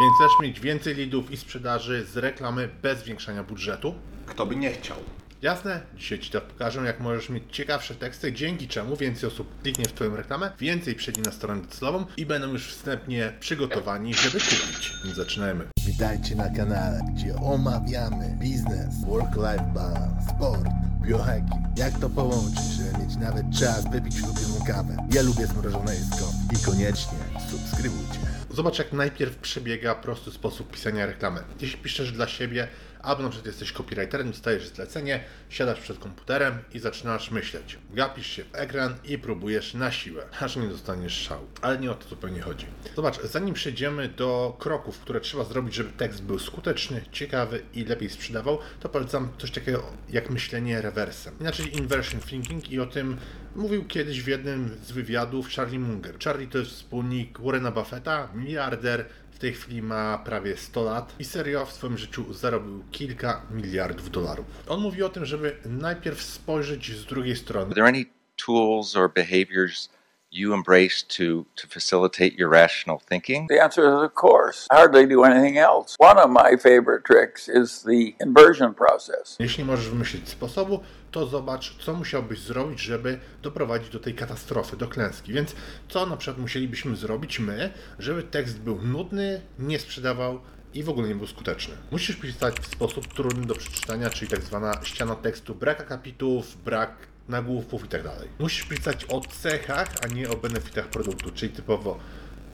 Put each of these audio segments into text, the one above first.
Więc chcesz mieć więcej leadów i sprzedaży z reklamy bez zwiększania budżetu? Kto by nie chciał? Jasne? Dzisiaj Ci to pokażę, jak możesz mieć ciekawsze teksty, dzięki czemu więcej osób kliknie w Twoją reklamę, więcej przejdzie na stronę docelową i będą już wstępnie przygotowani, żeby kupić. Zaczynajmy. Witajcie na kanale, gdzie omawiamy biznes, work-life balance, sport, biohacking. Jak to połączyć, żeby mieć nawet czas wypić ulubioną kawę. Ja lubię zmrożone jedzko i koniecznie subskrybujcie. Zobacz, jak najpierw przebiega prosty sposób pisania reklamy. Jeśli piszesz dla siebie, albo na przykład jesteś copywriterem, dostajesz zlecenie, siadasz przed komputerem i zaczynasz myśleć. Gapisz się w ekran i próbujesz na siłę, aż nie dostaniesz szału. Ale nie o to zupełnie chodzi. Zobacz, zanim przejdziemy do kroków, które trzeba zrobić, żeby tekst był skuteczny, ciekawy i lepiej sprzedawał, to polecam coś takiego jak myślenie rewersem. Inaczej inversion thinking i o tym mówił kiedyś w jednym z wywiadów Charlie Munger. Charlie to jest wspólnik Warrena Buffetta, miliarder, w tej chwili ma prawie 100 lat i serio w swoim życiu zarobił kilka miliardów dolarów. On mówi o tym, żeby najpierw spojrzeć z drugiej strony. Are there any tools or behaviors you embrace to, to facilitate your rational thinking? The answer is, of course. I hardly do anything else. One of my favorite tricks is the inversion process. Jeśli możesz wymyślić sposobu, to zobacz, co musiałbyś zrobić, żeby doprowadzić do tej katastrofy, do klęski. Więc co na przykład musielibyśmy zrobić my, żeby tekst był nudny, nie sprzedawał i w ogóle nie był skuteczny. Musisz pisać w sposób trudny do przeczytania, czyli tak zwana ściana tekstu, brak akapitów, brak nagłówków i tak dalej. Musisz pisać o cechach, a nie o benefitach produktu, czyli typowo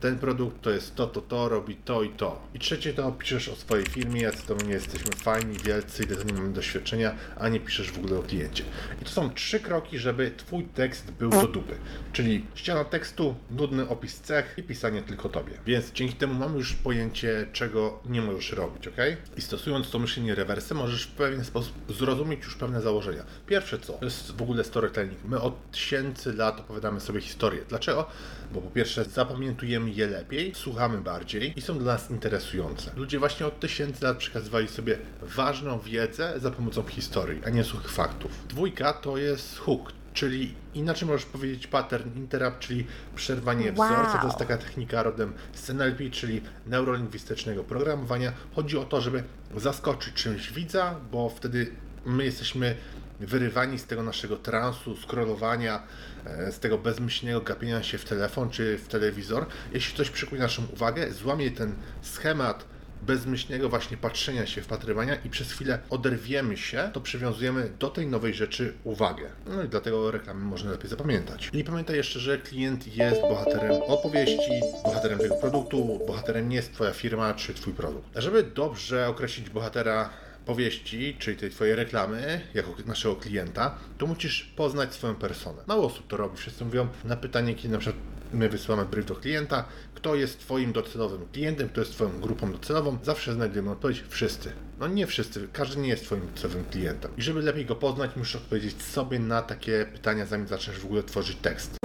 ten produkt to jest to, to, to, robi to i to. I trzecie to piszesz o swojej firmie, jacy to my nie jesteśmy fajni, wielcy, ile to nie mamy doświadczenia, a nie piszesz w ogóle o kliencie. I to są trzy kroki, żeby twój tekst był do dupy. Czyli ściana tekstu, nudny opis cech i pisanie tylko tobie. Więc dzięki temu mamy już pojęcie, czego nie możesz robić, ok? I stosując to myślenie rewersy, możesz w pewien sposób zrozumieć już pewne założenia. Pierwsze co, to jest w ogóle storytelling. My od tysięcy lat opowiadamy sobie historię. Dlaczego? Bo po pierwsze zapamiętujemy je lepiej, słuchamy bardziej i są dla nas interesujące. Ludzie właśnie od tysięcy lat przekazywali sobie ważną wiedzę za pomocą historii, a nie suchych faktów. Dwójka to jest hook, czyli inaczej możesz powiedzieć pattern interrupt, czyli przerwanie Wow. wzorca. To jest taka technika rodem z NLP, czyli neurolingwistycznego programowania. Chodzi o to, żeby zaskoczyć czymś widza, bo wtedy my jesteśmy wyrywani z tego naszego transu, scrollowania, e, z tego bezmyślnego gapienia się w telefon czy w telewizor. Jeśli coś przykuje naszą uwagę, złamie ten schemat bezmyślnego właśnie patrzenia się, wpatrywania i przez chwilę oderwiemy się, to przywiązujemy do tej nowej rzeczy uwagę. No i dlatego reklamy można lepiej zapamiętać. I pamiętaj jeszcze, że klient jest bohaterem opowieści, bohaterem tego produktu, bohaterem nie jest Twoja firma czy Twój produkt. Żeby dobrze określić bohatera powieści, czyli tej Twojej reklamy, jako naszego klienta, to musisz poznać swoją personę. Mało osób to robi. Wszyscy mówią na pytanie, kiedy na przykład my wysyłamy brief do klienta, kto jest Twoim docelowym klientem, kto jest Twoją grupą docelową, zawsze znajdujemy odpowiedź wszyscy. No nie wszyscy, każdy nie jest Twoim docelowym klientem. I żeby lepiej go poznać, musisz odpowiedzieć sobie na takie pytania, zanim zaczniesz w ogóle tworzyć tekst.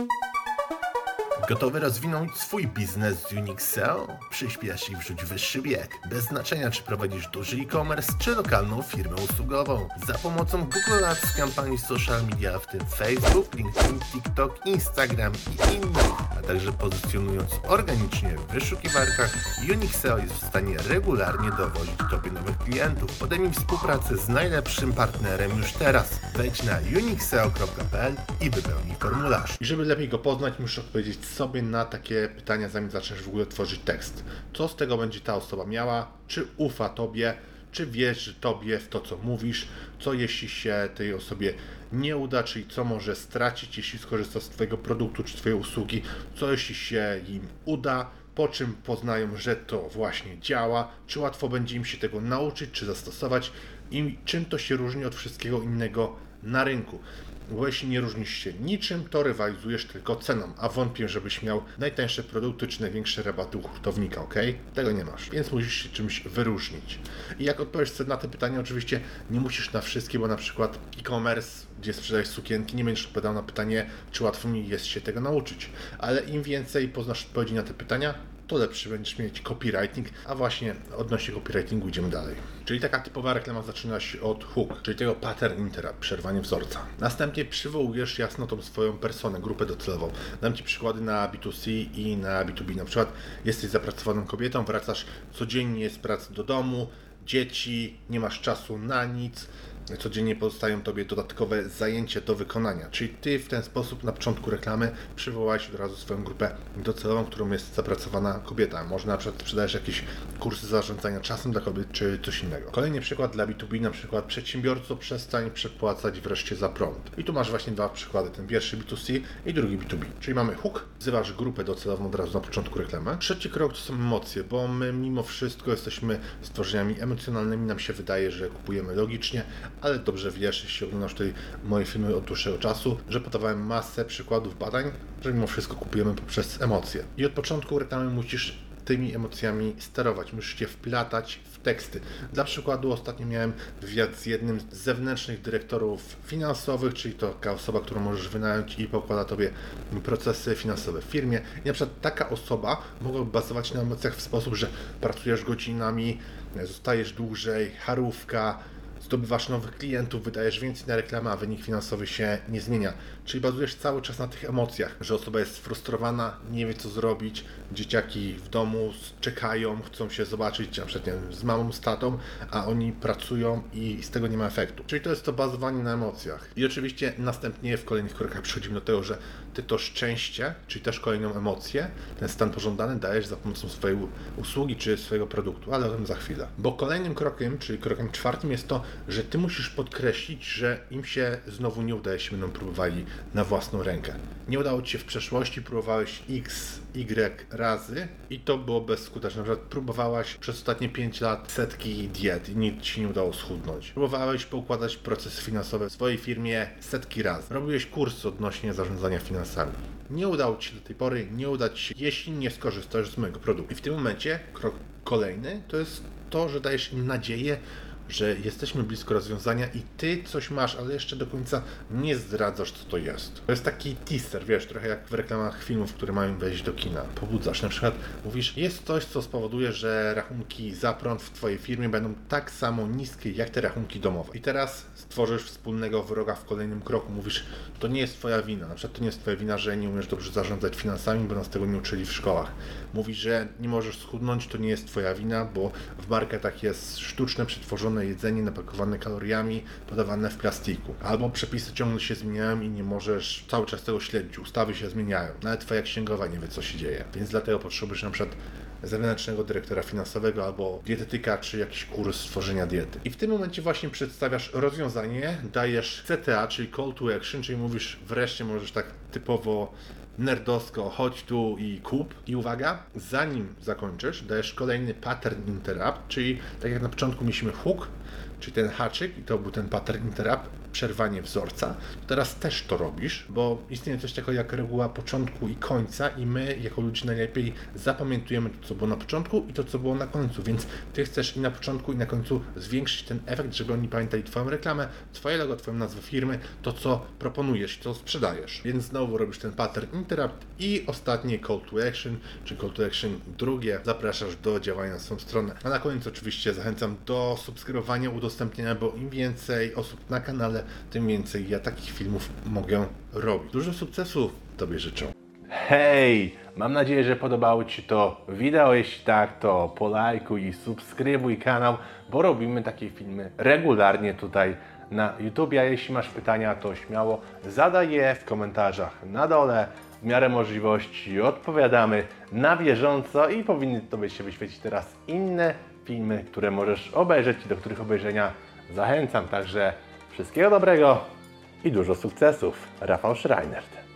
Gotowy rozwinąć swój biznes z Unixel? Przyspiesz i wrzuć wyższy bieg. Bez znaczenia, czy prowadzisz duży e-commerce, czy lokalną firmę usługową. Za pomocą Google Ads, kampanii social media, w tym Facebook, LinkedIn, TikTok, Instagram i innych, także pozycjonując organicznie w wyszukiwarkach, Unixel jest w stanie regularnie dowozić Tobie nowych klientów. Podejmij współpracę z najlepszym partnerem już teraz. Wejdź na unixel.pl i wypełnij formularz. I żeby lepiej go poznać, musisz odpowiedzieć sobie na takie pytania, zanim zaczniesz w ogóle tworzyć tekst. Co z tego będzie ta osoba miała? Czy ufa tobie? Czy wierzy tobie w to, co mówisz? Co jeśli się tej osobie nie uda, czyli co może stracić, jeśli skorzysta z twojego produktu czy twojej usługi? Co jeśli się im uda? Po czym poznają, że to właśnie działa? Czy łatwo będzie im się tego nauczyć, czy zastosować? I czym to się różni od wszystkiego innego na rynku? Jeśli nie różnisz się niczym, to rywalizujesz tylko ceną, a wątpię, żebyś miał najtańsze produkty czy największe rabaty u hurtownika, ok? Tego nie masz, więc musisz się czymś wyróżnić. I jak odpowiesz na te pytania, oczywiście nie musisz na wszystkie, bo na przykład e-commerce, gdzie sprzedajesz sukienki, nie będziesz odpowiadał na pytanie, czy łatwo mi jest się tego nauczyć. Ale im więcej poznasz odpowiedzi na te pytania, to lepszy będziesz mieć copywriting, a właśnie odnośnie copywritingu idziemy dalej. Czyli taka typowa reklama zaczyna się od hook, czyli tego pattern interrupt, przerwanie wzorca. Następnie przywołujesz jasno tą swoją personę, grupę docelową. Dam Ci przykłady na B2C i na B2B. Na przykład jesteś zapracowaną kobietą, wracasz codziennie z pracy do domu, dzieci, nie masz czasu na nic, codziennie pozostają Tobie dodatkowe zajęcia do wykonania. Czyli Ty w ten sposób na początku reklamy przywołałeś od razu swoją grupę docelową, którą jest zapracowana kobieta. Może na przykład sprzedajesz jakieś kursy zarządzania czasem dla kobiet, czy coś innego. Kolejny przykład dla B2B, na przykład przedsiębiorco przestań przepłacać wreszcie za prąd. I tu masz właśnie dwa przykłady, ten pierwszy B2C i drugi B2B. Czyli mamy hook, wzywasz grupę docelową od razu na początku reklamy. Trzeci krok to są emocje, bo my mimo wszystko jesteśmy stworzeniami emocjonalnymi, nam się wydaje, że kupujemy logicznie, ale dobrze wiesz, jeśli oglądasz tutaj moje filmy od dłuższego czasu, że podawałem masę przykładów badań, że mimo wszystko kupujemy poprzez emocje. I od początku reklamy musisz tymi emocjami sterować, musisz je wplatać w teksty. Dla przykładu ostatnio miałem wywiad z jednym z zewnętrznych dyrektorów finansowych, czyli to taka osoba, którą możesz wynająć i pokłada Tobie procesy finansowe w firmie. I na przykład taka osoba mogłaby bazować na emocjach w sposób, że pracujesz godzinami, zostajesz dłużej, harówka, zdobywasz nowych klientów, wydajesz więcej na reklamę, a wynik finansowy się nie zmienia. Czyli bazujesz cały czas na tych emocjach, że osoba jest sfrustrowana, nie wie co zrobić, dzieciaki w domu czekają, chcą się zobaczyć na przykład wiem, z mamą, z tatą, a oni pracują i z tego nie ma efektu. Czyli to jest to bazowanie na emocjach. I oczywiście następnie w kolejnych krokach przechodzimy do tego, że ty to szczęście, czyli też kolejną emocję, ten stan pożądany dajesz za pomocą swojej usługi czy swojego produktu, ale o tym za chwilę. Bo kolejnym krokiem, czyli krokiem czwartym jest to, że ty musisz podkreślić, że im się znowu nie udaje, się będą próbowali na własną rękę. Nie udało ci się w przeszłości, próbowałeś x, y razy i to było bezskuteczne. Na przykład próbowałaś przez ostatnie 5 lat setki diet i nic ci nie udało schudnąć. Próbowałeś poukładać procesy finansowe w swojej firmie setki razy. Robiłeś kurs odnośnie zarządzania finansami. Nie udało ci się do tej pory, nie uda ci się, jeśli nie skorzystasz z mojego produktu. I w tym momencie krok kolejny to jest to, że dajesz im nadzieję, że jesteśmy blisko rozwiązania i ty coś masz, ale jeszcze do końca nie zdradzasz, co to jest. To jest taki teaser, wiesz, trochę jak w reklamach filmów, które mają wejść do kina. Pobudzasz, na przykład mówisz, jest coś, co spowoduje, że rachunki za prąd w twojej firmie będą tak samo niskie, jak te rachunki domowe. I teraz stworzysz wspólnego wroga w kolejnym kroku. Mówisz, to nie jest twoja wina, na przykład to nie jest twoja wina, że nie umiesz dobrze zarządzać finansami, bo nas tego nie uczyli w szkołach. Mówisz, że nie możesz schudnąć, to nie jest twoja wina, bo w marketach jest sztuczne, przetworzone jedzenie napakowane kaloriami, podawane w plastiku. Albo przepisy ciągle się zmieniają i nie możesz cały czas tego śledzić. Ustawy się zmieniają. Nawet twoja księgowa nie wie, co się dzieje. Więc dlatego potrzebujesz na przykład zewnętrznego dyrektora finansowego albo dietetyka, czy jakiś kurs stworzenia diety. I w tym momencie właśnie przedstawiasz rozwiązanie, dajesz CTA, czyli call to action, czyli mówisz wreszcie możesz tak typowo nerdowsko, chodź tu i kup. I uwaga, zanim zakończysz, dajesz kolejny pattern interrupt, czyli tak jak na początku mieliśmy hook, czyli ten haczyk i to był ten pattern interrupt, przerwanie wzorca. Teraz też to robisz, bo istnieje coś takiego jak reguła początku i końca i my jako ludzie najlepiej zapamiętujemy to, co było na początku i to, co było na końcu, więc ty chcesz i na początku i na końcu zwiększyć ten efekt, żeby oni pamiętali twoją reklamę, twoje logo, twoją nazwę firmy, to, co proponujesz, to sprzedajesz. Więc znowu robisz ten pattern interrupt i ostatnie call to action, czy call to action drugie, zapraszasz do działania na swoją stronę. A na koniec oczywiście zachęcam do subskrybowania, udostępniania, bo im więcej osób na kanale, tym więcej ja takich filmów mogę robić. Dużo sukcesu Tobie życzę. Hej! Mam nadzieję, że podobało Ci to wideo. Jeśli tak, to polajkuj i subskrybuj kanał, bo robimy takie filmy regularnie tutaj na YouTube. A jeśli masz pytania, to śmiało zadaj je w komentarzach na dole. W miarę możliwości odpowiadamy na bieżąco i powinny Tobie się wyświecić teraz inne filmy, które możesz obejrzeć i do których obejrzenia zachęcam. Także wszystkiego dobrego i dużo sukcesów. Rafał Schreinert.